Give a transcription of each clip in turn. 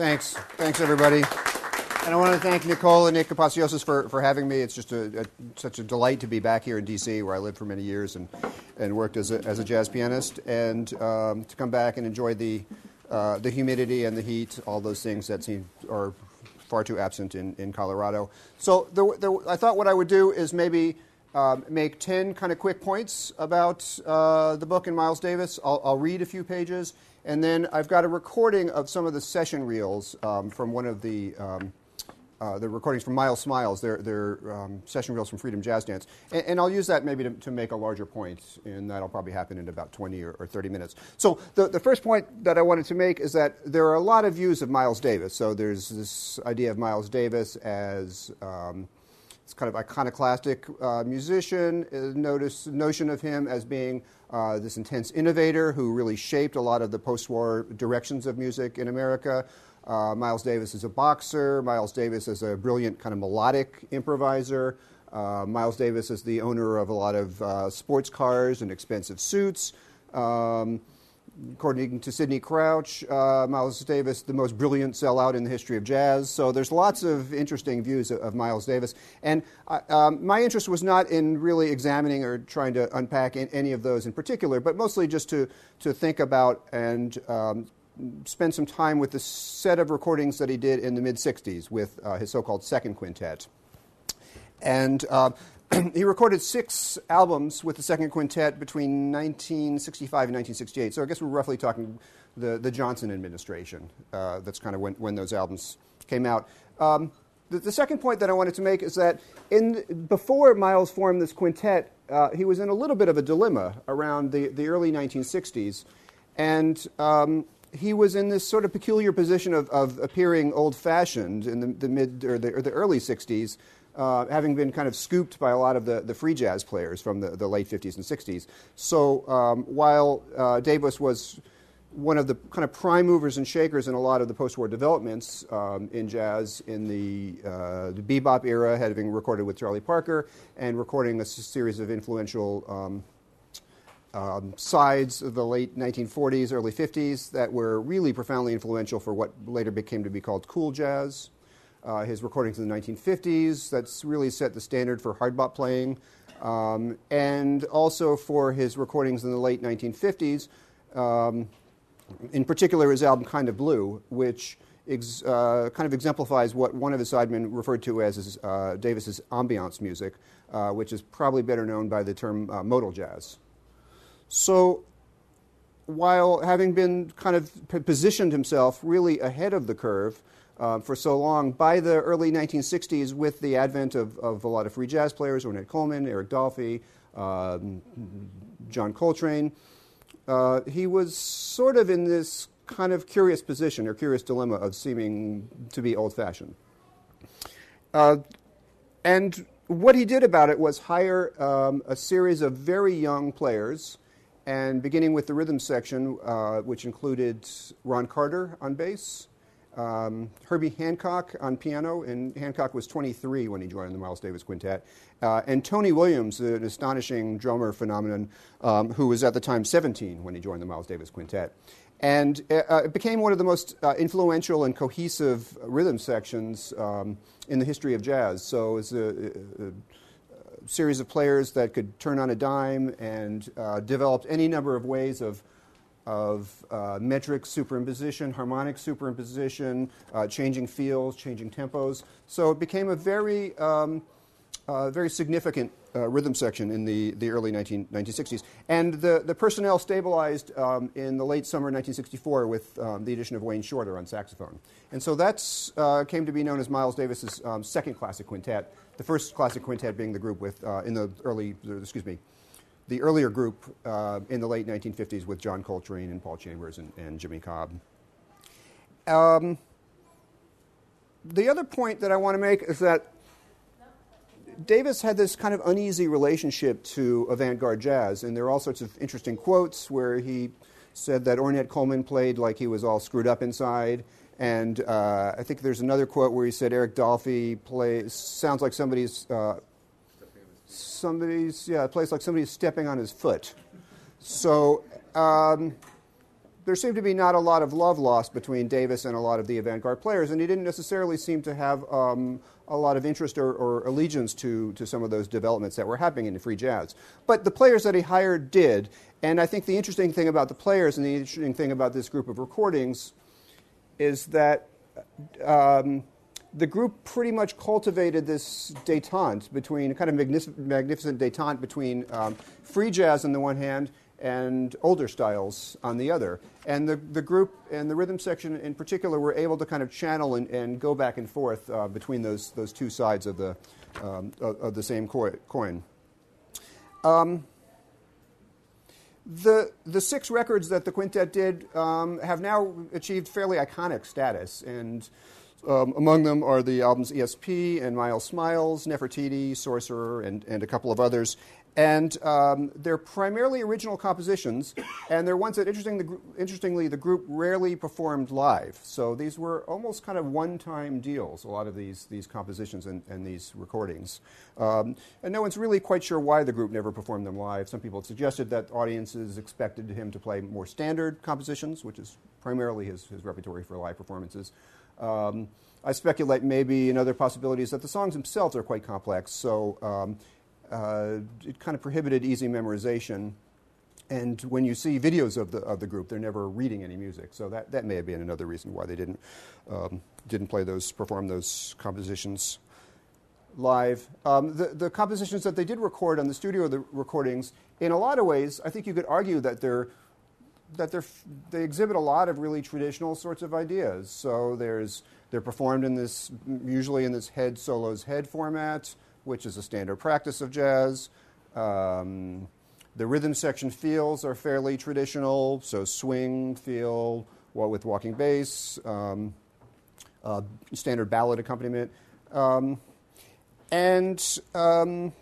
Thanks. Thanks, everybody. And I want to thank Nicole and Nick Kapatsiosis for, for having me. It's just a, a, such a delight to be back here in D.C., where I lived for many years and, and worked as a, as a jazz pianist, and um, to come back and enjoy the, uh, the humidity and the heat, all those things that seem are far too absent in, in Colorado. So the, the, I thought what I would do is maybe um, make 10 kind of quick points about uh, the book and Miles Davis. I'll, I'll, read a few pages, and then I've got a recording of some of the session reels um, from one of the. Um, uh, the recordings from Miles Smiles, they're, they're um, session reels from Freedom Jazz Dance. And, and I'll use that maybe to, to, make a larger point, and that'll probably happen in about 20 or, or, 30 minutes. So, the, the first point that I wanted to make is that there are a lot of views of Miles Davis. So, there's this idea of Miles Davis as um, this kind of iconoclastic uh, musician, uh, notice, notion of him as being uh, this intense innovator who really shaped a lot of the post war directions of music in America. Uh, Miles Davis is a boxer. Miles Davis is a brilliant kind of melodic improviser. Uh, Miles Davis is the owner of a lot of uh, sports cars and expensive suits. Um, according to Sidney Crouch, uh, Miles Davis, the most brilliant sellout in the history of jazz. So there's lots of interesting views of, of Miles Davis. And uh, um, my interest was not in really examining or trying to unpack in, any of those in particular, but mostly just to, to think about and um, spend some time with the set of recordings that he did in the mid 60s with uh, his so called second quintet. And uh, he recorded six albums with the second quintet between 1965 and 1968. So I guess we're roughly talking the, the Johnson administration. Uh, that's kind of when, when those albums came out. Um, the, the, second point that I wanted to make is that in, before Miles formed this quintet, uh, he was in a little bit of a dilemma around the, the early 1960s. And um, he was in this sort of peculiar position of, of appearing old fashioned in the, the mid or the, or the, early 60s, uh, having been kind of scooped by a lot of the, the free jazz players from the, the late 50s and 60s. So um, while uh, Davis was one of the kind of prime movers and shakers in a lot of the post war developments um, in jazz in the, uh, the bebop era, having recorded with Charlie Parker and recording a series of influential. Um, um, sides of the late 1940s, early 50s that were really profoundly influential for what later became to be called cool jazz. Uh, his recordings in the 1950s, that's really set the standard for hard bop playing. Um, and also for his recordings in the late 1950s, um, in particular his album Kind of Blue, which ex- uh, kind of exemplifies what one of his sidemen referred to as his, uh, Davis's ambiance music, uh, which is probably better known by the term uh, modal jazz. So, while having been kind of positioned himself really ahead of the curve uh, for so long, by the early 1960s, with the advent of, of a lot of free jazz players, Ornette Coleman, Eric Dolphy, um, John Coltrane, uh, he was sort of in this kind of curious position or curious dilemma of seeming to be old fashioned. Uh, and what he did about it was hire um, a series of very young players and beginning with the rhythm section, uh, which included Ron Carter on bass, um, Herbie Hancock on piano, and Hancock was 23 when he joined the Miles Davis Quintet, uh, and Tony Williams, an astonishing drummer phenomenon, um, who was at the time 17 when he joined the Miles Davis Quintet. And uh, uh it became one of the most uh, influential and cohesive rhythm sections um, in the history of jazz. So it's a, a series of players that could turn on a dime and uh, developed any number of ways of, of uh, metric superimposition, harmonic superimposition, uh, changing feels, changing tempos. So it became a very, um, uh, very significant uh, rhythm section in the, the early 19, 1960s. And the, the personnel stabilized um, in the late summer 1964 with um, the addition of Wayne Shorter on saxophone. And so that uh, came to be known as Miles Davis's um, second classic quintet the first classic quintet being the group with, uh, in the early, excuse me, the earlier group uh, in the late 1950s with John Coltrane and Paul Chambers and, and Jimmy Cobb. Um, the other point that I want to make is that Davis had this kind of uneasy relationship to avant garde jazz, and there are all sorts of interesting quotes where he said that Ornette Coleman played like he was all screwed up inside, and uh, I think there's another quote where he said Eric Dolphy plays sounds like somebody's uh, somebody's yeah plays like somebody's stepping on his foot. So um, there seemed to be not a lot of love lost between Davis and a lot of the avant-garde players, and he didn't necessarily seem to have um, a lot of interest or, or, allegiance to, to some of those developments that were happening in free jazz. But the players that he hired did, and I think the interesting thing about the players and the interesting thing about this group of recordings is that um, the group pretty much cultivated this detente between, kind of magnific- magnificent detente between um, free jazz on the one hand and older styles on the other. And the, the group and the rhythm section in particular were able to kind of channel and, and go back and forth uh, between those, those two sides of the, um, of, of, the same coin. Um, the, the six records that the quintet did um, have now achieved fairly iconic status. And um, among them are the albums ESP and Miles Smiles, Nefertiti, Sorcerer, and, and a couple of others. And um, they're primarily original compositions, and they're ones that, interesting, the, interestingly, the group rarely performed live. So these were almost kind of one time deals, a lot of these, these compositions and, and these recordings. Um, and no one's really quite sure why the group never performed them live. Some people have suggested that audiences expected him to play more standard compositions, which is primarily his, his repertory for live performances. Um, I speculate maybe another possibility is that the songs themselves are quite complex, so um, uh, it kind of prohibited easy memorization. And when you see videos of the, of the group, they're never reading any music. So that, that may have been another reason why they didn't, um, didn't play those, perform those compositions live. Um, the, the compositions that they did record on the studio the recordings, in a lot of ways, I think you could argue that they're that they're, they exhibit a lot of really traditional sorts of ideas. So there's, they're performed in this, usually in this head solos head format which is a standard practice of jazz. Um, the rhythm section feels are fairly traditional, so swing feel with walking bass, um, uh, standard ballad accompaniment. Um, and um,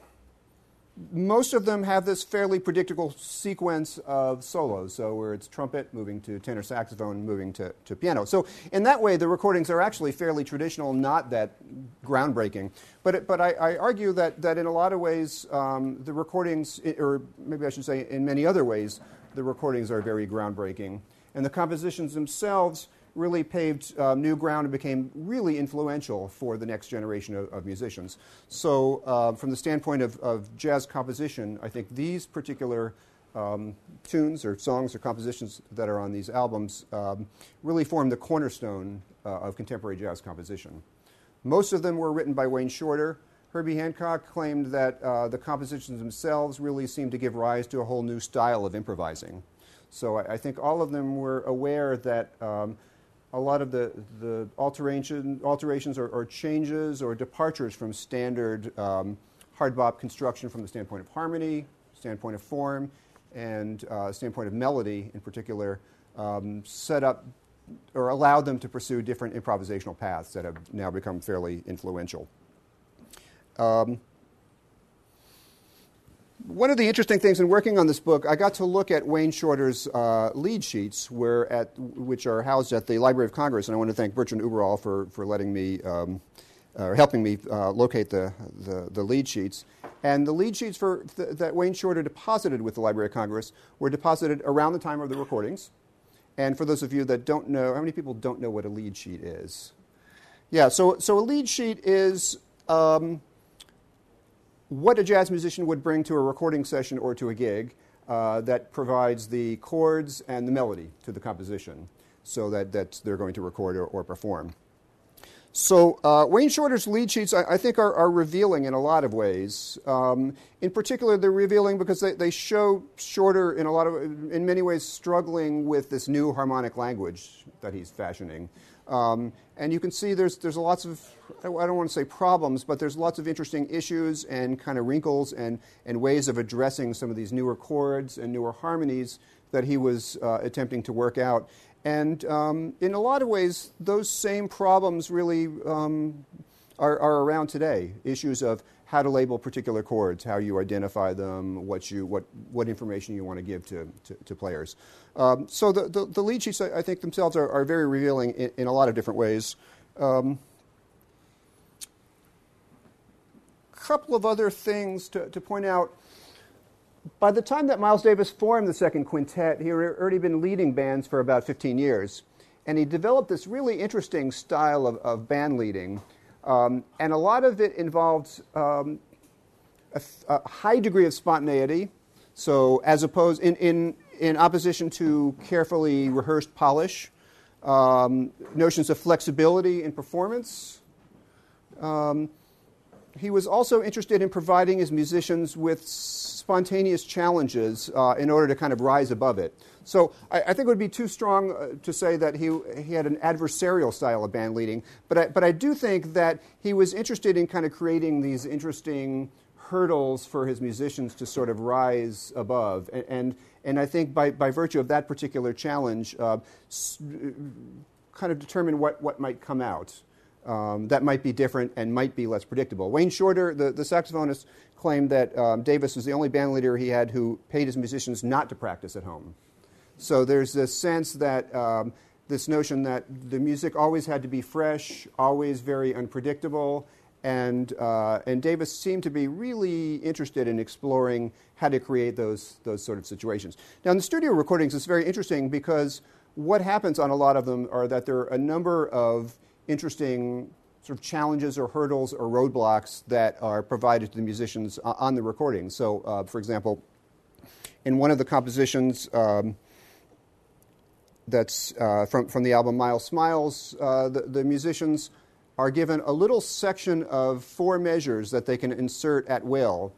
most of them have this fairly predictable sequence of solos, so where it's trumpet moving to tenor saxophone, moving to, to piano. So in that way, the recordings are actually fairly traditional, not that groundbreaking. But, it, but I, I, argue that, that in a lot of ways, um, the recordings, or maybe I should say in many other ways, the recordings are very groundbreaking. And the compositions themselves really paved uh, new ground and became really influential for the next generation of, of musicians. So, uh, from the standpoint of, of, jazz composition, I think these particular um, tunes or songs or compositions that are on these albums um, really form the cornerstone uh, of contemporary jazz composition. Most of them were written by Wayne Shorter. Herbie Hancock claimed that uh, the compositions themselves really seemed to give rise to a whole new style of improvising. So I, I think all of them were aware that um, a lot of the, the alteration, alterations or, or changes or departures from standard um, hard bop construction from the standpoint of harmony, standpoint of form, and uh, standpoint of melody in particular, um, set up or allowed them to pursue different improvisational paths that have now become fairly influential. Um, one of the interesting things in working on this book, I got to look at Wayne Shorter's uh, lead sheets, where at, which are housed at the Library of Congress, and I want to thank Bertrand Uberall for, for letting me, um, uh, helping me uh, locate the, the, the, lead sheets. And the lead sheets for th- that Wayne Shorter deposited with the Library of Congress were deposited around the time of the recordings. And for those of you that don't know, how many people don't know what a lead sheet is? Yeah, so, so a lead sheet is um, what a jazz musician would bring to a recording session or to a gig uh, that provides the chords and the melody to the composition so that, that they're going to record or, or perform. So, uh, Wayne Shorter's lead sheets, I, I think, are, are, revealing in a lot of ways. Um, in particular, they're revealing because they, they show Shorter, in a lot of, in many ways, struggling with this new harmonic language that he's fashioning. Um, and you can see there's, there's lots of, I don't want to say problems, but there's lots of interesting issues and kind of wrinkles and, and ways of addressing some of these newer chords and newer harmonies that he was uh, attempting to work out. And um, in a lot of ways, those same problems really um, are, are around today. Issues of how to label particular chords, how you identify them, what, you, what, what information you want to give to, to, to players. Um, so the, the, the, lead sheets, I, think, themselves are, are very revealing in, in, a lot of different ways. A um, couple of other things to, to point out. by the time that Miles Davis formed the second quintet, he had already been leading bands for about 15 years. And he developed this really interesting style of, of band leading. Um, and a lot of it involved um, a, a, high degree of spontaneity. So, as opposed, in, in, in opposition to carefully rehearsed polish, um, notions of flexibility in performance. He was also interested in providing his musicians with spontaneous challenges uh, in order to kind of rise above it. So I, I think it would be too strong uh, to say that he, he had an adversarial style of band leading, but I, but I do think that he was interested in kind of creating these interesting hurdles for his musicians to sort of rise above. And, and, and I think by, by virtue of that particular challenge, uh, kind of determine what, what might come out. Um, that might be different and might be less predictable. Wayne Shorter, the, the saxophonist, claimed that um, Davis was the only band leader he had who paid his musicians not to practice at home. So there's this sense that um, this notion that the music always had to be fresh, always very unpredictable, and, uh, and Davis seemed to be really interested in exploring how to create those, those sort of situations. Now, in the studio recordings, it's very interesting because what happens on a lot of them are that there are a number of interesting sort of challenges or hurdles or roadblocks that are provided to the musicians on the recording. So, uh, for example, in one of the compositions um, that's uh, from, from the album Miles Smiles, uh, the, the musicians are given a little section of four measures that they can insert at will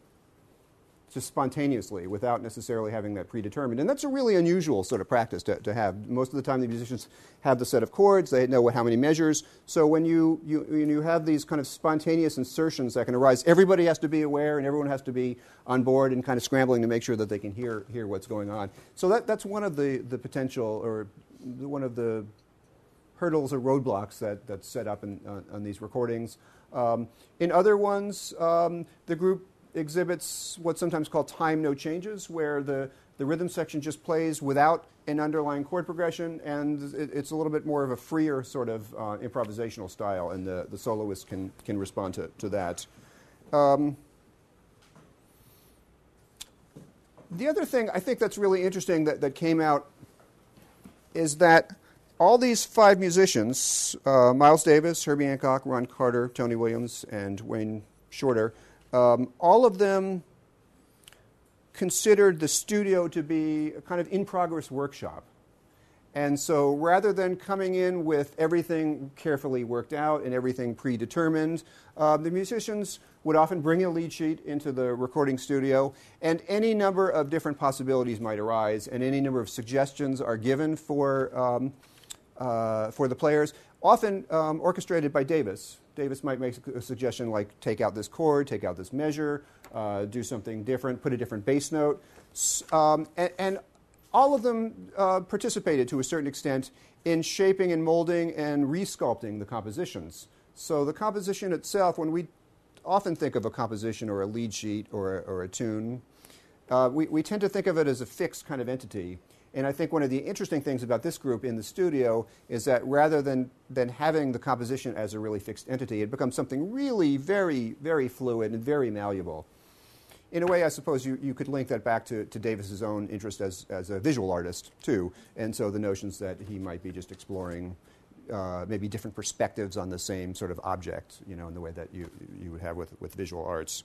just spontaneously without necessarily having that predetermined. And that's a really unusual sort of practice to, to have. Most of the time, the musicians have the set of chords, they know what, how many measures. So when you, you, when you have these kind of spontaneous insertions that can arise, everybody has to be aware and everyone has to be on board and kind of scrambling to make sure that they can hear, hear what's going on. So that, that's one of the, the potential or one of the hurdles or roadblocks that, that's set up in, on, on these recordings. Um, in other ones, um, the group exhibits what's sometimes called time no changes, where the, the rhythm section just plays without an underlying chord progression, and it, it's a little bit more of a freer sort of uh, improvisational style, and the, the soloist can, can respond to, to that. Um, the other thing I think that's really interesting that, that came out is that all these five musicians uh, Miles Davis, Herbie Hancock, Ron Carter, Tony Williams, and Wayne Shorter um, all of them considered the studio to be a kind of in progress workshop. And so rather than coming in with everything carefully worked out and everything predetermined, uh, the musicians would often bring a lead sheet into the recording studio, and any number of different possibilities might arise, and any number of suggestions are given for, um, uh, for the players, often um, orchestrated by Davis. Davis might make a suggestion like take out this chord, take out this measure, uh, do something different, put a different bass note. Um, and, and, all of them uh, participated to a certain extent in shaping and molding and resculpting the compositions. So the composition itself, when we often think of a composition or a lead sheet or a, or a tune, uh, we, we tend to think of it as a fixed kind of entity. And I think one of the interesting things about this group in the studio is that rather than, than having the composition as a really fixed entity, it becomes something really very, very fluid and very malleable. In a way, I suppose you, you could link that back to, to Davis's own interest as, as a visual artist, too. And so the notions that he might be just exploring uh, maybe different perspectives on the same sort of object, you know, in the way that you, you would have with, with visual arts.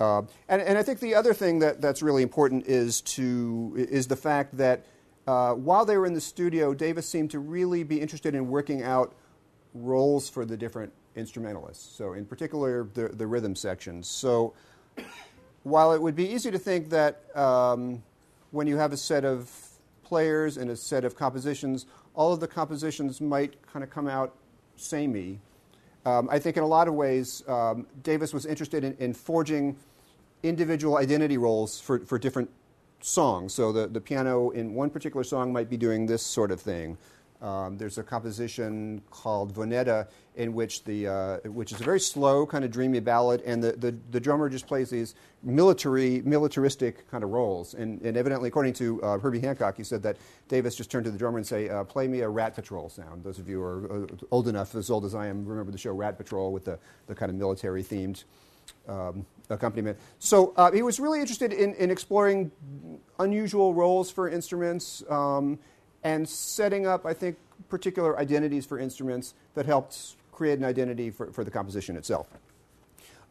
Uh, and, and, I think the other thing that, that's really important is, to, is the fact that uh, while they were in the studio, Davis seemed to really be interested in working out roles for the different instrumentalists. So, in particular, the, the rhythm sections. So, while it would be easy to think that um, when you have a set of players and a set of compositions, all of the compositions might kind of come out samey. Um, I think in a lot of ways, um, Davis was interested in, in forging individual identity roles for, for different songs. So the, the piano in one particular song might be doing this sort of thing. Um, there's a composition called Vonetta in which the uh, which is a very slow kind of dreamy ballad, and the, the, the, drummer just plays these military militaristic kind of roles. And, and evidently, according to uh, Herbie Hancock, he said that Davis just turned to the drummer and say, uh, "Play me a Rat Patrol sound." Those of you who are uh, old enough, as old as I am, remember the show Rat Patrol with the, the kind of military themed um, accompaniment. So uh, he was really interested in, in exploring unusual roles for instruments um, and setting up, I think, particular identities for instruments that helped create an identity for, for the composition itself.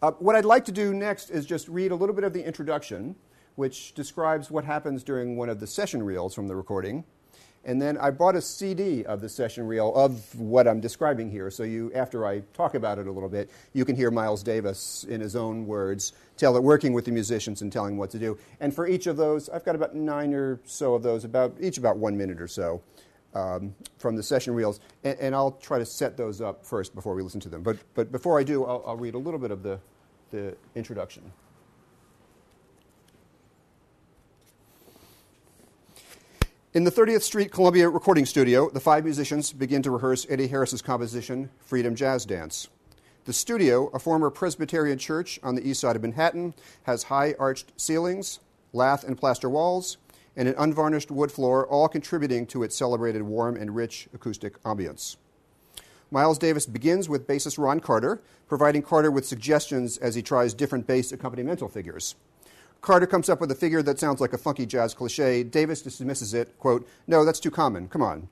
Uh, what I'd like to do next is just read a little bit of the introduction, which describes what happens during one of the session reels from the recording. And then I bought a CD of the session reel of what I'm describing here. So you, after I talk about it a little bit, you can hear Miles Davis in his own words tell it, working with the musicians and telling what to do. And for each of those, I've got about nine or so of those, about each about one minute or so um, from the session reels. And, and, I'll try to set those up first before we listen to them. But, but before I do, I'll, I'll read a little bit of the, the introduction. In the 30th Street Columbia recording studio, the five musicians begin to rehearse Eddie Harris's composition, Freedom Jazz Dance. The studio, a former Presbyterian church on the east side of Manhattan, has high arched ceilings, lath and plaster walls, and an unvarnished wood floor, all contributing to its celebrated warm and rich acoustic ambience. Miles Davis begins with bassist Ron Carter, providing Carter with suggestions as he tries different bass accompanimental figures. Carter comes up with a figure that sounds like a funky jazz cliche. Davis dismisses it, quote, no, that's too common, come on,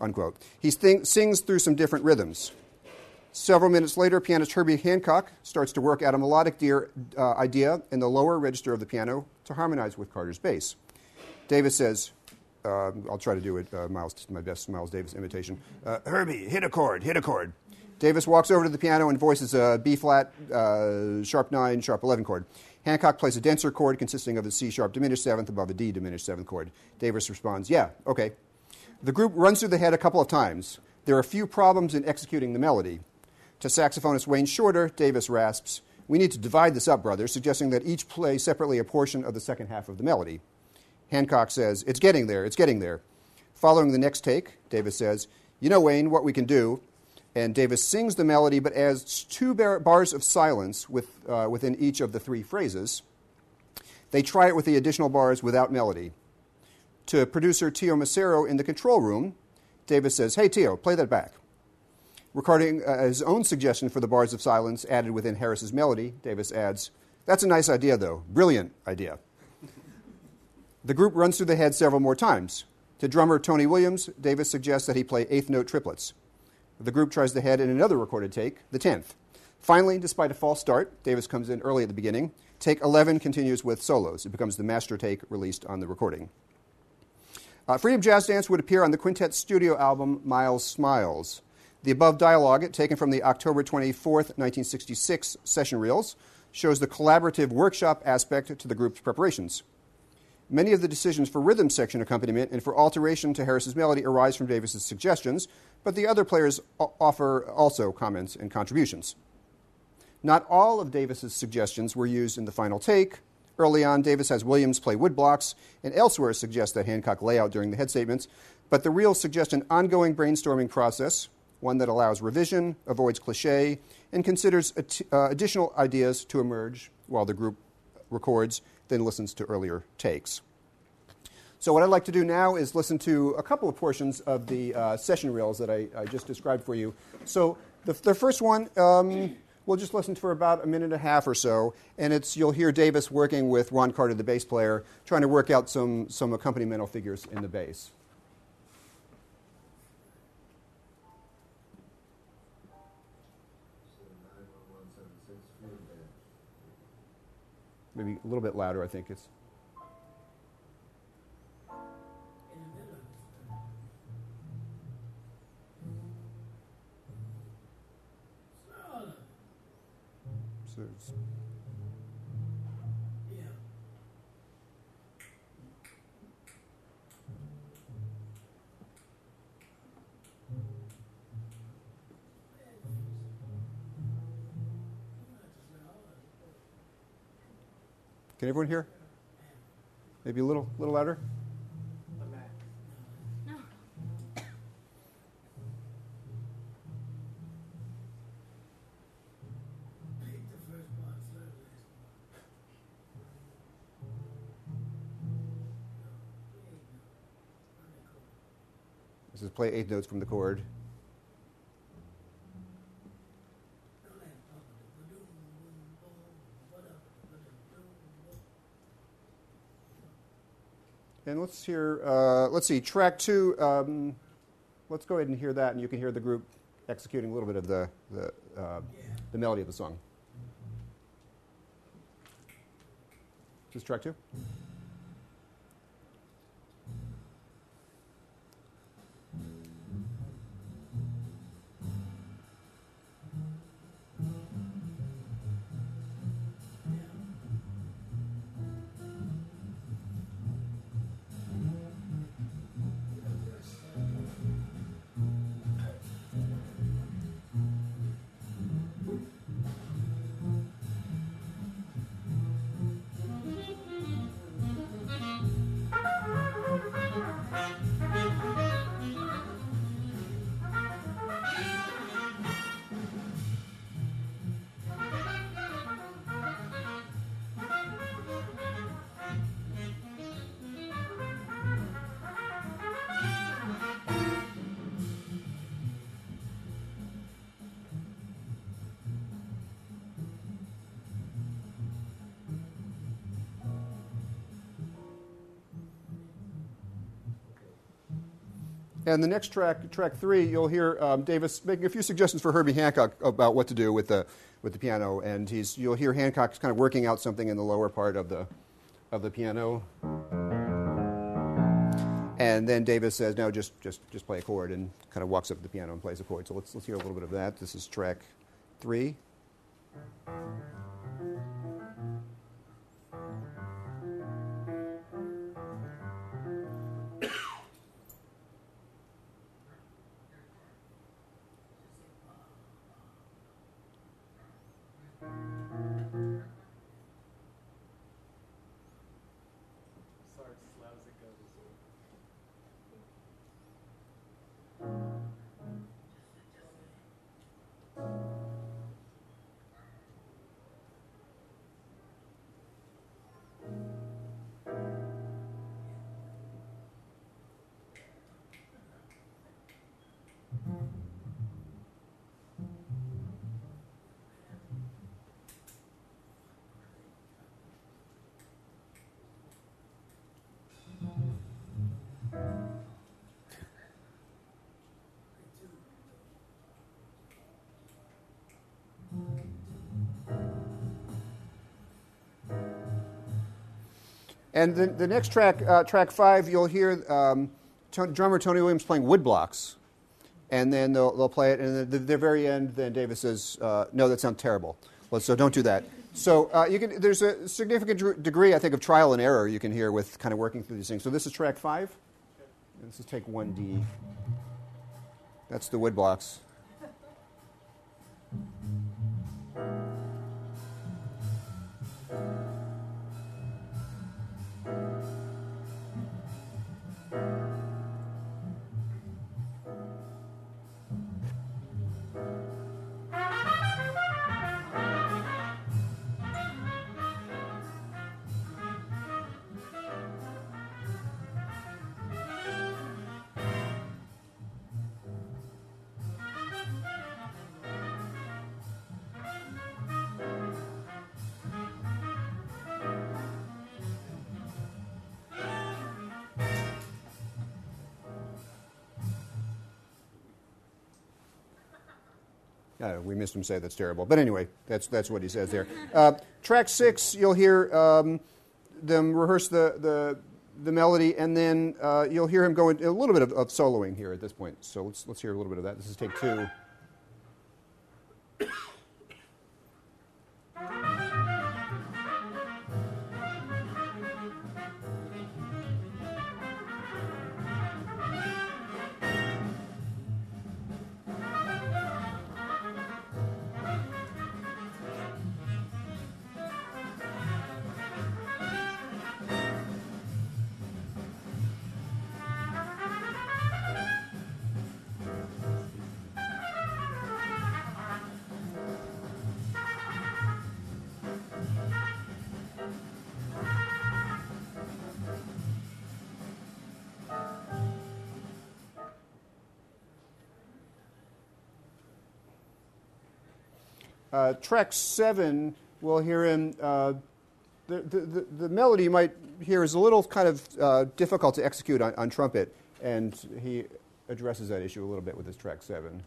unquote. He sings through some different rhythms. Several minutes later, pianist Herbie Hancock starts to work out a melodic deer, uh, idea in the lower register of the piano to harmonize with Carter's bass. Davis says, uh, I'll try to do it, uh, Miles, my best Miles Davis imitation. Uh, Herbie, hit a chord, hit a chord. Davis walks over to the piano and voices a B flat, uh, sharp 9, sharp 11 chord. Hancock plays a denser chord consisting of a C sharp diminished seventh above a D diminished seventh chord. Davis responds, Yeah, okay. The group runs through the head a couple of times. There are a few problems in executing the melody. To saxophonist Wayne Shorter, Davis rasps, We need to divide this up, brother, suggesting that each play separately a portion of the second half of the melody. Hancock says, It's getting there, it's getting there. Following the next take, Davis says, You know, Wayne, what we can do and Davis sings the melody but adds two bar- bars of silence with, uh, within each of the three phrases. They try it with the additional bars without melody. To producer Teo Macero in the control room, Davis says, Hey, Tio, play that back. Recording uh, his own suggestion for the bars of silence added within Harris's melody, Davis adds, That's a nice idea, though. Brilliant idea. the group runs through the head several more times. To drummer Tony Williams, Davis suggests that he play eighth note triplets. The group tries the head in another recorded take, the 10th. Finally, despite a false start, Davis comes in early at the beginning. Take 11 continues with solos. It becomes the master take released on the recording. Uh, Freedom Jazz Dance would appear on the quintet studio album Miles Smiles. The above dialogue, taken from the October 24, 1966 session reels, shows the collaborative workshop aspect to the group's preparations. Many of the decisions for rhythm section accompaniment and for alteration to Harris's melody arise from Davis's suggestions, but the other players offer also comments and contributions. Not all of Davis's suggestions were used in the final take. Early on, Davis has Williams play woodblocks, and elsewhere suggests that Hancock lay out during the head statements. But the real suggest an ongoing brainstorming process, one that allows revision, avoids cliche, and considers uh, additional ideas to emerge while the group records then listens to earlier takes. So, what I'd like to do now is listen to a couple of portions of the uh, session reels that I, I, just described for you. So, the, the first one, um, we'll just listen for about a minute and a half or so, and it's you'll hear Davis working with Ron Carter, the bass player, trying to work out some, some accompanimental figures in the bass. Maybe a little bit louder, I think it's. So Can everyone hear? Maybe a little, little louder. This is play eighth notes from the chord. and let's hear, uh, let's see, track two. Um, let's go ahead and hear that, and you can hear the group executing a little bit of the, the, uh, the melody of the song. Is track two? And the next track, track three, you'll hear um, Davis making a few suggestions for Herbie Hancock about what to do with the, with the piano. And he's, you'll hear Hancock kind of working out something in the lower part of the, of the piano. And then Davis says, no, just, just, just play a chord, and kind of walks up to the piano and plays a chord. So let's, let's hear a little bit of that. This is track three. And the, the next track, uh, track five, you'll hear um, drummer Tony Williams playing woodblocks. And then they'll, they'll play it, and at the, the very end, then Davis says, uh, No, that sounds terrible. Well, so don't do that. So uh, you can, there's a significant degree, I think, of trial and error you can hear with kind of working through these things. So this is track five. This is take 1D. That's the woodblocks. Uh, we missed him say that's terrible. But anyway, that's, that's what he says there. Uh, track six, you'll hear um, them rehearse the, the, the melody, and then uh, you'll hear him go into a little bit of, of soloing here at this point. So let's, let's hear a little bit of that. This is take two. Uh, track seven, we'll hear him uh, the, the, the, melody you might hear is a little kind of uh, difficult to execute on, on trumpet, and he addresses that issue a little bit with his track seven.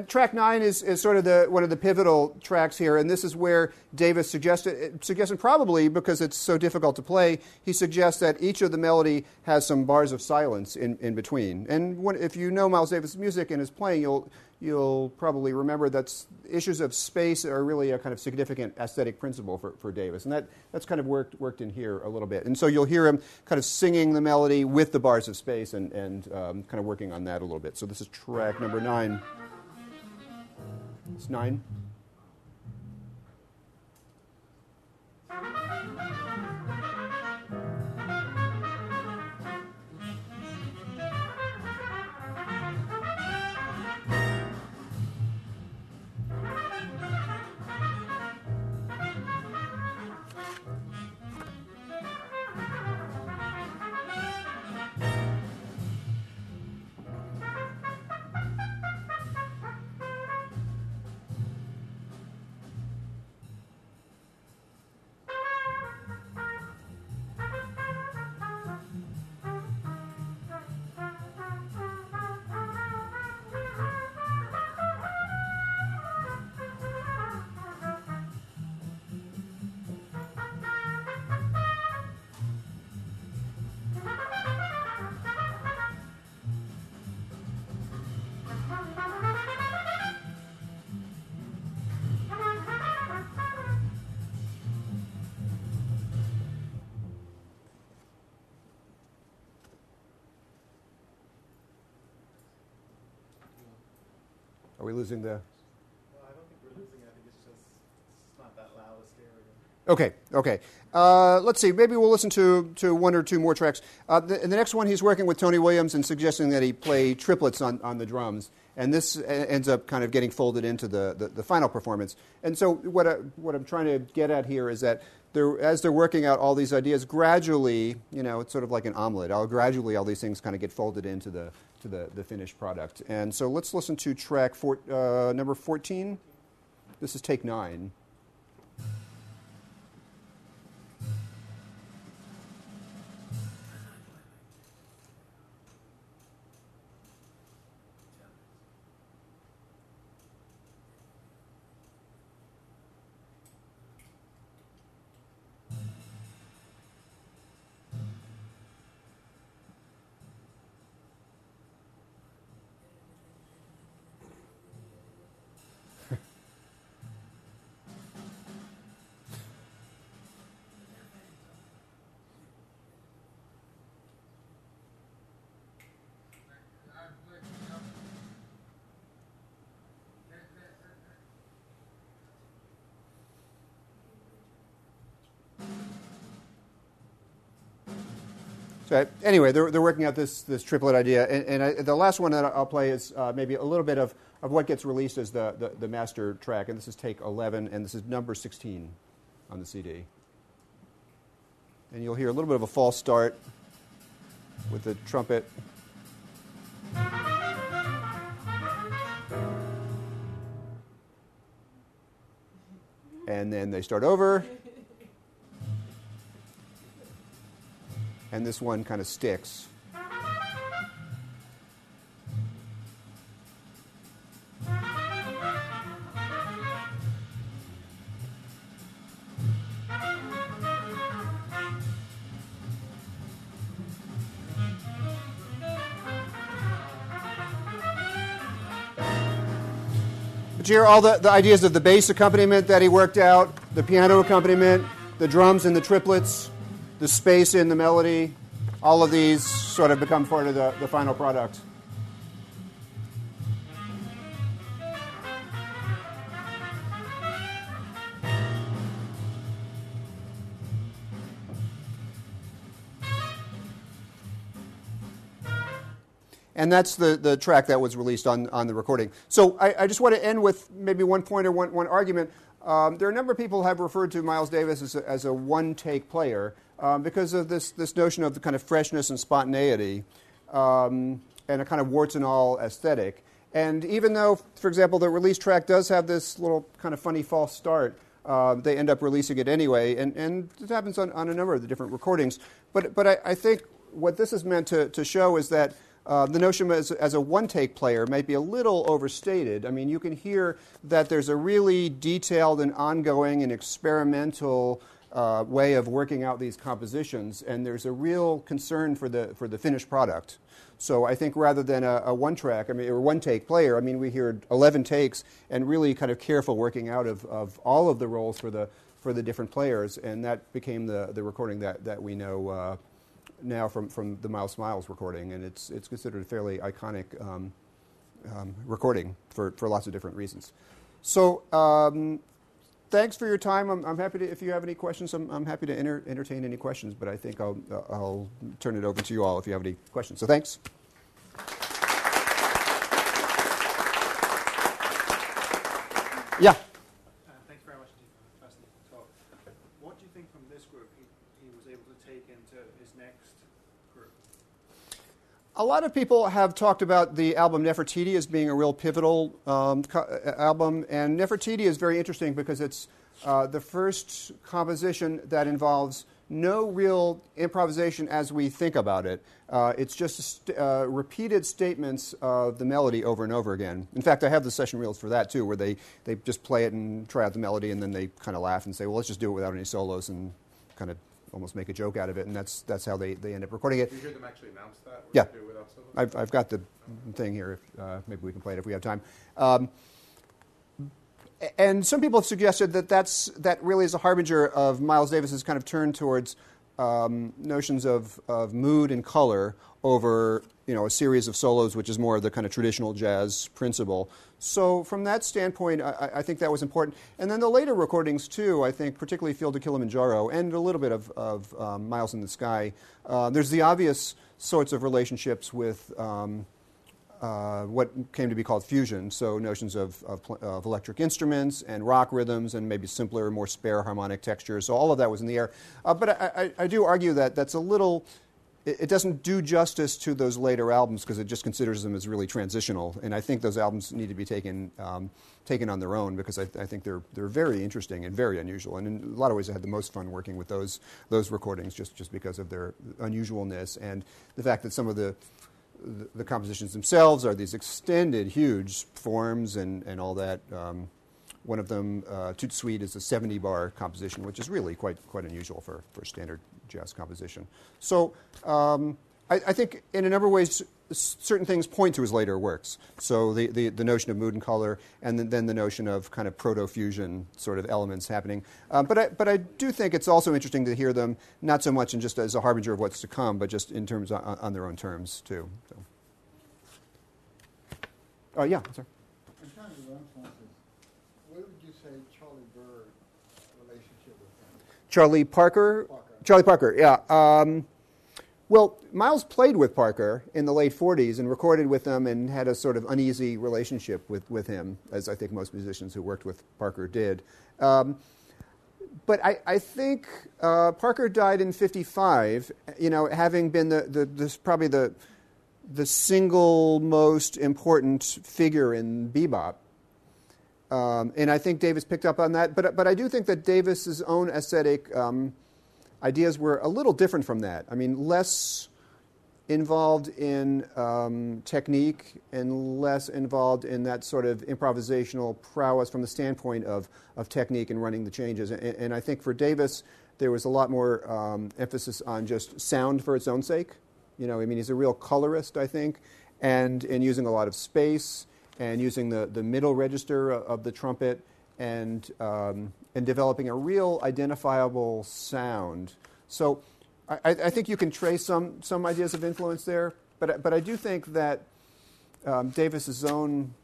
And, track nine is, is sort of the, one of the pivotal tracks here, and this is where Davis suggested, suggested probably because it's so difficult to play, he suggests that each of the melody has some bars of silence in, in between. And when, if you know Miles Davis' music and his playing, you'll, you'll probably remember that issues of space are really a kind of significant aesthetic principle for, for Davis. And that, that's kind of worked, worked in here a little bit. And so you'll hear him kind of singing the melody with the bars of space and, and um, kind of working on that a little bit. So this is track number nine. It's nine. Losing the? Well, I don't think we're losing it. I think it's just it's not that loud a stereo. Okay, okay. Uh, let's see. Maybe we'll listen to, to one or two more tracks. Uh, the, the next one, he's working with Tony Williams and suggesting that he play triplets on, on the drums. And this ends up kind of getting folded into the, the, the final performance. And so, what, I, what I'm trying to get at here is that they're, as they're working out all these ideas, gradually, you know, it's sort of like an omelet. I'll gradually, all these things kind of get folded into the, to the, the finished product. And so, let's listen to track four, uh, number 14. This is take nine. So anyway, they're, they're working out this, this triplet idea. And, and I, the last one that I'll play is uh, maybe a little bit of, of what gets released as the, the, the, master track. And this is take 11, and this is number 16 on the CD. And you'll hear a little bit of a false start with the trumpet. And then they start over. And this one kind of sticks. Hear all the, the ideas of the bass accompaniment that he worked out, the piano accompaniment, the drums and the triplets the space in the melody, all of these sort of become part of the, the final product. And that's the, the track that was released on, on the recording. So I, I just want to end with maybe one point or one, one argument. Um, there are a number of people who have referred to Miles Davis as a, as a one take player um, because of this, this notion of the kind of freshness and spontaneity um, and a kind of warts and all aesthetic. And even though, for example, the release track does have this little kind of funny false start, uh, they end up releasing it anyway. And, and happens on, on a number of the different recordings. But, but I, I think what this is meant to, to show is that uh, the notion as, as a one take player might be a little overstated. I mean, you can hear that there's a really detailed and ongoing and experimental uh, way of working out these compositions, and there's a real concern for the, for the finished product. So I think rather than a, a one track, I mean, or one take player, I mean, we hear 11 takes and really kind of careful working out of, of all of the roles for the, for the different players, and that became the, the recording that, that we know. Uh, now from, from the Miles Smiles recording, and it's, it's considered a fairly iconic um, um, recording for, for lots of different reasons. So, um, thanks for your time. I'm, I'm, happy to, if you have any questions, I'm, I'm happy to enter, entertain any questions, but I think I'll, I'll turn it over to you all if you have any questions. So, thanks. Yeah. A lot of people have talked about the album Nefertiti as being a real pivotal um, co- uh, album, and Nefertiti is very interesting because it's uh, the first composition that involves no real improvisation as we think about it. Uh, it's just st- uh, repeated statements of the melody over and over again. In fact, I have the session reels for that too, where they, they just play it and try out the melody, and then they kind of laugh and say, well, let's just do it without any solos and kind of almost make a joke out of it, and that's that's how they, they end up recording it. Do you hear them actually announce that? Yeah, I've, I've got the thing here. Uh, maybe we can play it if we have time. Um, and some people have suggested that that's that really is a harbinger of Miles Davis's kind of turn towards um, notions of, of mood and color over you know a series of solos, which is more of the kind of traditional jazz principle. So from that standpoint, I, I, think that was important. And then the later recordings too, I think, particularly Filles de Kilimanjaro and a little bit of, of um, Miles in the Sky. Uh, there's the obvious sorts of relationships with. Um, uh, what came to be called fusion, so notions of, of, of, electric instruments and rock rhythms and maybe simpler, more spare harmonic textures. So all of that was in the air. Uh, but I, I, I, do argue that that's a little it, doesn't do justice to those later albums because it just considers them as really transitional. And I think those albums need to be taken um, taken on their own because I, I, think they're they're very interesting and very unusual. And in a lot of ways, I had the most fun working with those those recordings just just because of their unusualness and the fact that some of the the, compositions themselves are these extended, huge forms and, and all that. Um, one of them, uh, Tout de Suite, is a 70 bar composition, which is really quite, quite unusual for, for standard jazz composition. So um, I, I, think in a number of ways, certain things point to his later works. So the, the, the notion of mood and color, and then, then the notion of kind of proto fusion sort of elements happening. Um, but, I, but I do think it's also interesting to hear them not so much in just as a harbinger of what's to come, but just in terms on, on their own terms too. Oh, yeah, sorry. Charlie Parker. Parker. Charlie Parker, yeah. Um, well, Miles played with Parker in the late 40s and recorded with him and had a sort of uneasy relationship with, with him, as I think most musicians who worked with Parker did. Um, but I, I think uh, Parker died in 55, you know, having been the, the, this, probably the, the single most important figure in bebop um, and I think Davis picked up on that. But, but I do think that Davis's own aesthetic um, ideas were a little different from that. I mean, less involved in um, technique and less involved in that sort of improvisational prowess from the standpoint of, of technique and running the changes. And, and I think for Davis, there was a lot more um, emphasis on just sound for its own sake. You know, I mean, he's a real colorist, I think, and, in using a lot of space and using the, the middle register of the trumpet and, um, and developing a real identifiable sound. So I, I, think you can trace some, some ideas of influence there, but, but I do think that um, Davis's own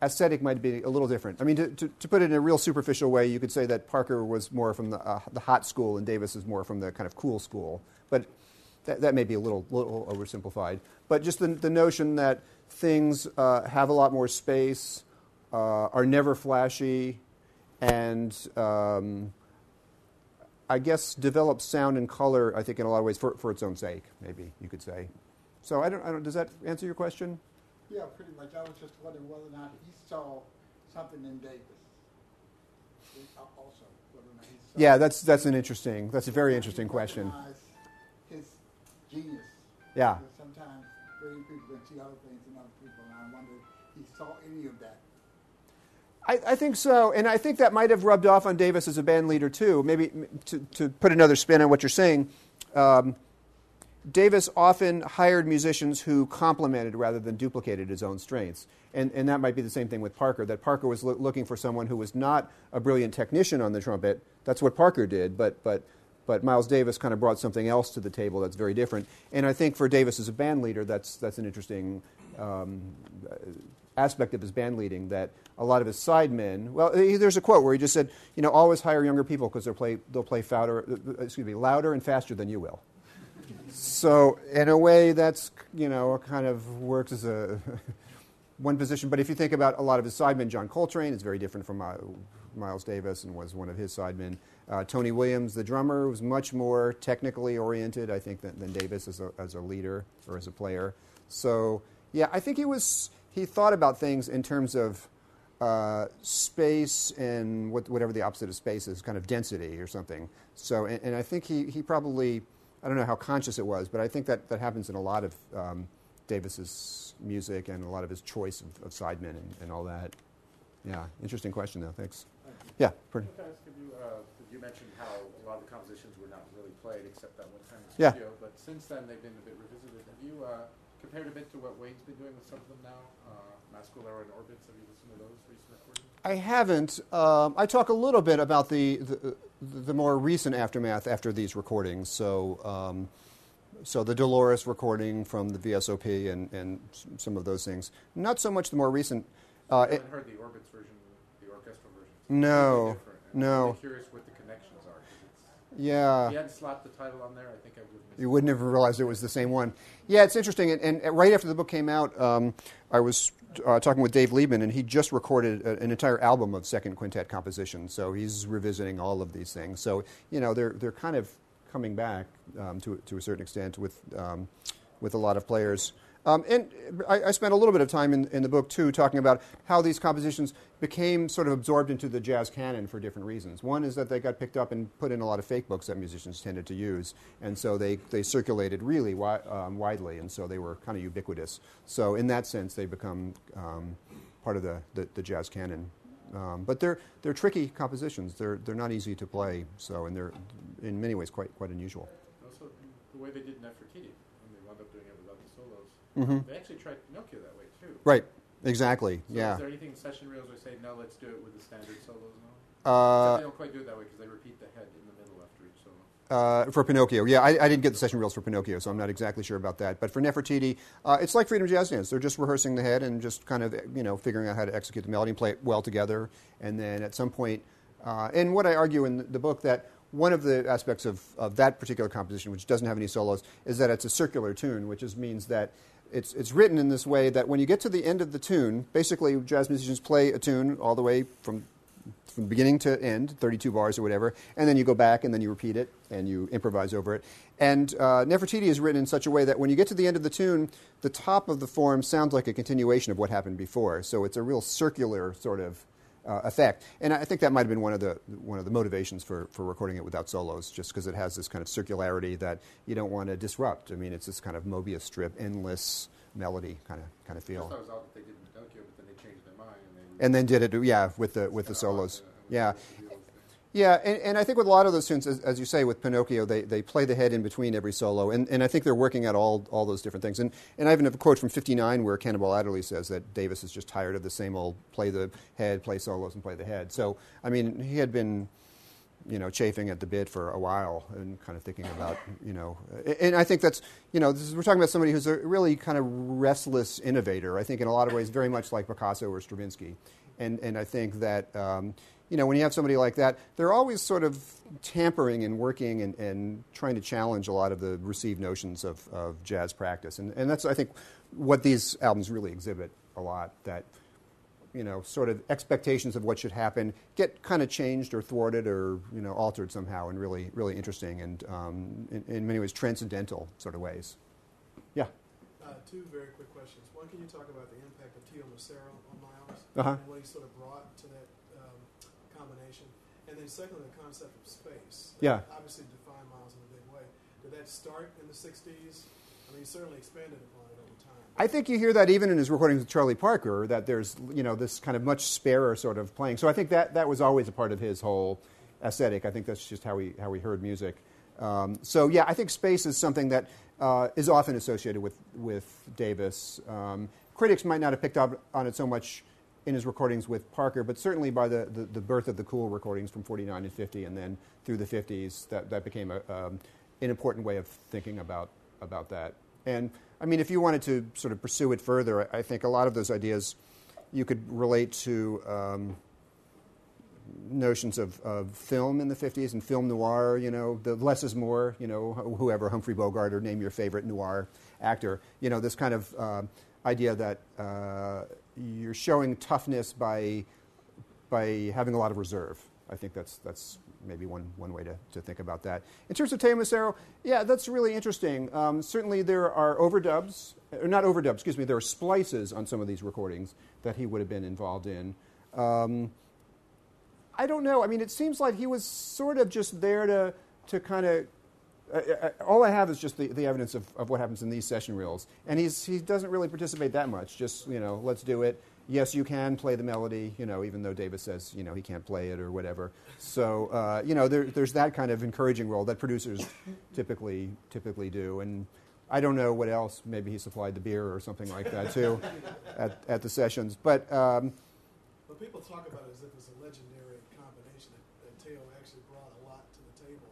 aesthetic might be a little different. I mean, to, to, to, put it in a real superficial way, you could say that Parker was more from the, uh, the hot school and Davis is more from the kind of cool school. But that, that may be a little, little oversimplified. But just the, the notion that things uh, have a lot more space, uh, are never flashy, and um, I guess develop sound and color, I think, in a lot of ways for, for its own sake, maybe you could say. So I don't, I don't, does that answer your question? Yeah, pretty much. I was just wondering whether or not he saw something in Davis. Also, whether or not he saw Yeah, that's, that's an interesting, that's a very interesting question. Genius. Yeah. Because sometimes brilliant people can see other things in other people, and I wonder if he saw any of that. I, I think so, and I think that might have rubbed off on Davis as a band leader too. Maybe to, to put another spin on what you're saying, um, Davis often hired musicians who complemented rather than duplicated his own strengths. And, and that might be the same thing with Parker, that Parker was loo- looking for someone who was not a brilliant technician on the trumpet. That's what Parker did, but, but, but Miles Davis kind of brought something else to the table that's very different. And I think for Davis as a band leader, that's, that's an interesting um, aspect of his band leading that a lot of his sidemen. Well, he- there's a quote where he just said, "You know, always hire younger people because they'll play they'll play fouder, uh, excuse me, louder and faster than you will." so, in a way, that's you know kind of works as a one position. But if you think about a lot of his sidemen, John Coltrane is very different from uh, Miles Davis and was one of his sidemen. Uh, Tony Williams, the drummer, was much more technically oriented, I think, than, than Davis as a, as a leader or as a player. So, yeah, I think he was he thought about things in terms of uh, space and what, whatever the opposite of space is, kind of density or something. So, and, and I think he, he probably, I don't know how conscious it was, but I think that, that happens in a lot of um, Davis's music and a lot of his choice of, of sidemen and, and all that. Yeah, interesting question though. Thanks. Yeah, pretty. Can I ask if you, mentioned how a lot of the compositions were not really played except that one time in the Yeah. studio, but since then they've been a bit revisited. Have you uh, compared a bit to what Wayne's been doing with some of them now? Uh, Masqualero and Orbits, have you listened to those recent recordings? I haven't. Um, I talk a little bit about the, the the more recent aftermath after these recordings. So, um, so the Dolores recording from the VSOP and, and some of those things. Not so much the more recent. Uh, I haven't heard the Orbits version, the orchestral version. It's No, different. I'm no. curious what the connections are. 'cause it's, yeah. if you hadn't slapped the title on there, I think I would have You wouldn't have realized it was the same one. Yeah, it's interesting. And, and right after the book came out, um, I was uh, talking with Dave Liebman, and he just recorded a, an entire album of second quintet compositions. So he's revisiting all of these things. So you know, they're they're kind of coming back um, to to a certain extent with um, with a lot of players. Um, and I, I spent a little bit of time in, in the book too talking about how these compositions became sort of absorbed into the jazz canon for different reasons. One is that they got picked up and put in a lot of fake books that musicians tended to use, and so they, they circulated really wi- um, widely, and so they were kind of ubiquitous. So in that sense, they become um, part of the, the, the jazz canon. Um, but they're, they're tricky compositions. They're, they're not easy to play, so and they're in many ways quite, quite unusual. Also, the way they did Nefertiti, when they wound up doing it without the solos, Mhm. they actually tried Pinocchio that way too. Right, exactly, So yeah. Is there anything in session reels where say no, let's do it with the standard solos now? Uh, they don't quite do it that way because they repeat the head in the middle after each solo. Uh, for Pinocchio, yeah, I, I didn't get the session reels for Pinocchio, so I'm not exactly sure about that. But for Nefertiti, uh, it's like Freedom Jazz Dance. They're just rehearsing the head and just kind of, you know, figuring out how to execute the melody and play it well together. And then at some point, uh, and what I argue in the, the book that one of the aspects of, of that particular composition, which doesn't have any solos, is that it's a circular tune, which is, means that it's, it's written in this way that when you get to the end of the tune, basically jazz musicians play a tune all the way from from beginning to end, 32 bars or whatever, and then you go back and then you repeat it and you improvise over it. And uh, Nefertiti is written in such a way that when you get to the end of the tune, the top of the form sounds like a continuation of what happened before. So it's a real circular sort of uh, effect. And I think that might have been one of the one of the motivations for, for recording it without solos, just because it has this kind of circularity that you don't want to disrupt. I mean, it's this kind of Mobius strip, endless melody kind of kind of feel. just thought it was odd that they did Pinocchio, but then they changed their mind and And then did it, yeah, with the with the solos. uh, Yeah. with the deals there. Yeah, and, and I think with a lot of those tunes, as, as you say, with Pinocchio, they, they play the head in between every solo, and, and I think they're working at all, all those different things. And, and I even have a quote from 59 where Cannonball Adderley says that Davis is just tired of the same old play the head, play solos, and play the head. So, I mean, he had been, you know, chafing at the bit for a while and kind of thinking about, you know, and I think that's, you know, is, we're talking about somebody who's a really kind of restless innovator. I think in a lot of ways very much like Picasso or Stravinsky. And, and I think that, um, you know, when you have somebody like that, they're always sort of tampering and working and, and trying to challenge a lot of the received notions of, of jazz practice. And, and that's, I think, what these albums really exhibit a lot that, you know, sort of expectations of what should happen get kind of changed or thwarted or, you know, altered somehow in really, really interesting and, um, in, in many ways, transcendental sort of ways. Yeah. Uh, two very quick questions. One, can you talk about the impact of Teo Macero on Miles Uh-huh. and what he sort of brought to that um, combination? And then, secondly, the concept of space. Yeah. Obviously, defined Miles in a big way. Did that start in the '60s? I mean, he certainly expanded upon it over time. I think you hear that even in his recordings with Charlie Parker, that there's you know this kind of much sparer sort of playing. So I think that that was always a part of his whole aesthetic. I think that's just how he how he heard music. Um, so yeah, I think space is something that uh, is often associated with with Davis. Um, critics might not have picked up on it so much in his recordings with Parker, but certainly by the, the, the birth of the Cool recordings from 49 and 50, and then through the 50s, that, that became a, um, an important way of thinking about, about that. And I mean, if you wanted to sort of pursue it further, I, I think a lot of those ideas you could relate to um, notions of, of film in the 50s and film noir, you know, the less is more, you know, whoever, Humphrey Bogart, or name your favorite noir actor, you know, this kind of uh, idea that uh, you're showing toughness by, by having a lot of reserve. I think that's, that's maybe one, one way to, to think about that. In terms of Teo Macero, yeah, that's really interesting. Um, certainly there are overdubs, or not overdubs, excuse me, there are splices on some of these recordings that he would have been involved in. Um, I don't know. I mean, it seems like he was sort of just there to, to kind of. Uh, all I have is just the, the evidence of, of what happens in these session reels. And he's, he doesn't really participate that much. Just, you know, let's do it. Yes, you can play the melody, you know, even though Davis says, you know, he can't play it or whatever. So, uh, you know, there, there's that kind of encouraging role that producers typically, typically do. And I don't know what else. Maybe he supplied the beer or something like that, too, at, at the sessions. But. Um, people talk about if it's a legendary combination that, that Teo actually brought a lot to the table.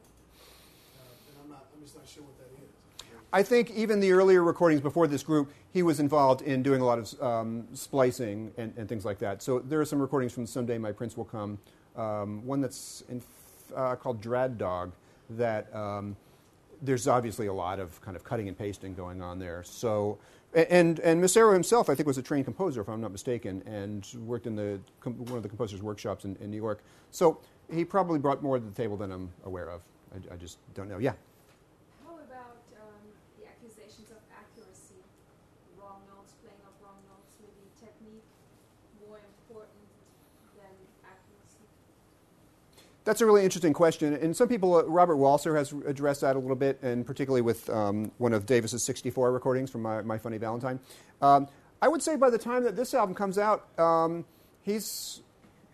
Uh, and I'm not, I'm just not sure what that is. I think even the earlier recordings before this group, he was involved in doing a lot of um, splicing and, and things like that. So there are some recordings from Someday My Prince Will Come, um, one that's in, uh, called Drad Dog, that um, there's obviously a lot of kind of cutting and pasting going on there. So, and, and Macero himself, I think, was a trained composer, if I'm not mistaken, and worked in the, one of the composers' workshops in, in New York. So he probably brought more to the table than I'm aware of. I, I just don't know. Yeah. How about um, the accusations of accuracy? Wrong notes, playing of wrong notes, maybe technique more important than accuracy? That's a really interesting question. And some people, uh, Robert Walser has addressed that a little bit, and particularly with um, one of Davis's 64 recordings from My, My Funny Valentine. Um, I would say by the time that this album comes out, um, he's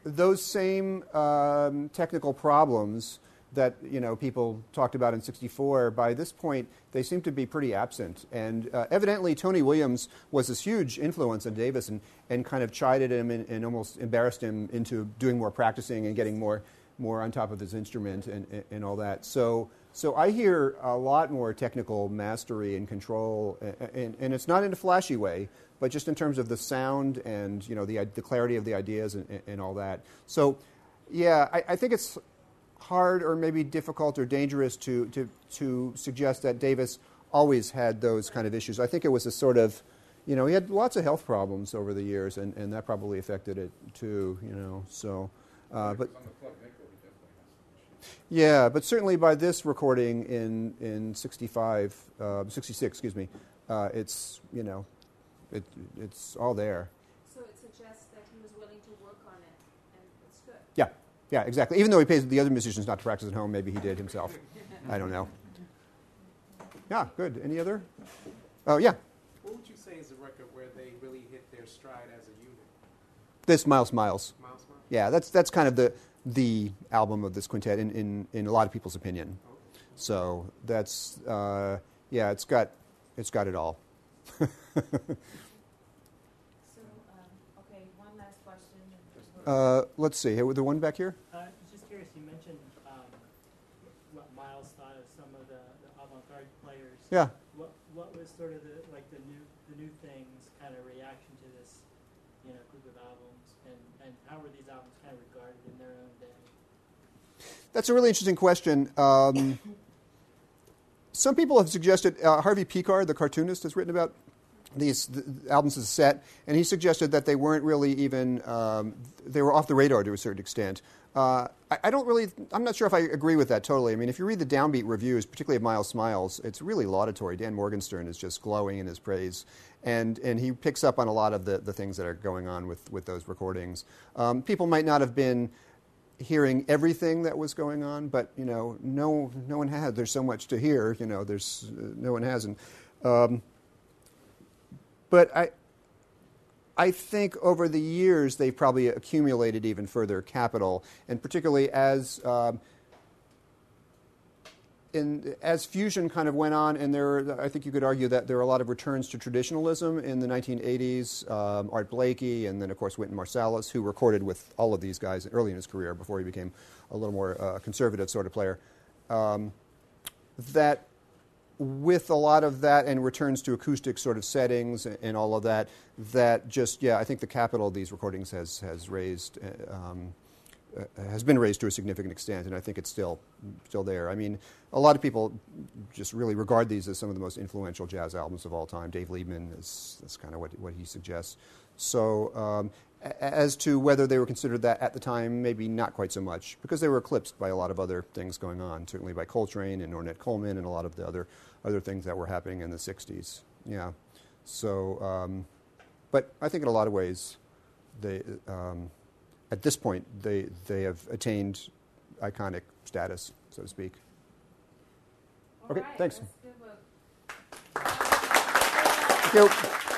those same um, technical problems that you know people talked about in '64. By this point, they seem to be pretty absent, and uh, evidently Tony Williams was this huge influence on Davis, and, and kind of chided him and, and almost embarrassed him into doing more practicing and getting more more on top of his instrument and, and, and all that. So. So I hear a lot more technical mastery and control, and, and it's not in a flashy way, but just in terms of the sound and you know the, the clarity of the ideas and, and all that. So, yeah, I, I think it's hard or maybe difficult or dangerous to, to, to suggest that Davis always had those kind of issues. I think it was a sort of, you know, he had lots of health problems over the years, and, and that probably affected it too, you know. So, uh, but on the Plugged Nickel, he definitely has some issues. Yeah, but certainly by this recording in in '65, uh, '66, excuse me, uh, it's you know, it, it's all there. So it suggests that he was willing to work on it, and it's good. Yeah, yeah, exactly. Even though he pays the other musicians not to practice at home, maybe he did himself. I don't know. Yeah, good. Any other? Oh yeah, What would you say is a record where they really hit their stride as a unit? this Miles Smiles. Miles Smiles? Yeah, that's that's kind of the the album of this quintet in in, in a lot of people's opinion. So that's uh, yeah, it's got it's got it all. So, um, okay, one last question. Uh, let's see. Hey, the one back here. Uh, just curious, you mentioned um, what Miles thought of some of the, the avant-garde players. Yeah. What what was sort of the like the new the new things kind of reaction to this you know, group of albums, and, and how were these albums kind of regarded in their own day? That's a really interesting question. Um, some people have suggested uh, Harvey Pekar, the cartoonist, has written about these th- albums as a set, and he suggested that they weren't really even um, they were off the radar to a certain extent. Uh, I, I don't really. I'm not sure if I agree with that totally. I mean, if you read the downbeat reviews, particularly of Miles Smiles, it's really laudatory. Dan Morgenstern is just glowing in his praise, and and he picks up on a lot of the, the things that are going on with with those recordings. Um, people might not have been hearing everything that was going on, but you know, no, no one had. There's so much to hear. You know, there's uh, no one hasn't. Um, but I, I think over the years they've probably accumulated even further capital, and particularly as um, in, as fusion kind of went on, and there, I think you could argue that there are a lot of returns to traditionalism in the 1980s. Um, Art Blakey, and then of course Wynton Marsalis, who recorded with all of these guys early in his career before he became a little more uh, conservative sort of player. Um, that with a lot of that and returns to acoustic sort of settings and, and all of that, that just yeah, I think the capital of these recordings has has raised. uh, Um, has been raised to a significant extent, and I think it's still still there. I mean, a lot of people just really regard these as some of the most influential jazz albums of all time. Dave Liebman is that's kind of what what he suggests. So, um, as to whether they were considered that at the time, maybe not quite so much, because they were eclipsed by a lot of other things going on. Certainly by Coltrane and Ornette Coleman and a lot of the other other things that were happening in the '60s. Yeah. So, um, but I think in a lot of ways, they. Um, at this point, they, they have attained iconic status, so to speak. All Okay, right, thanks. let's give a- Thank you.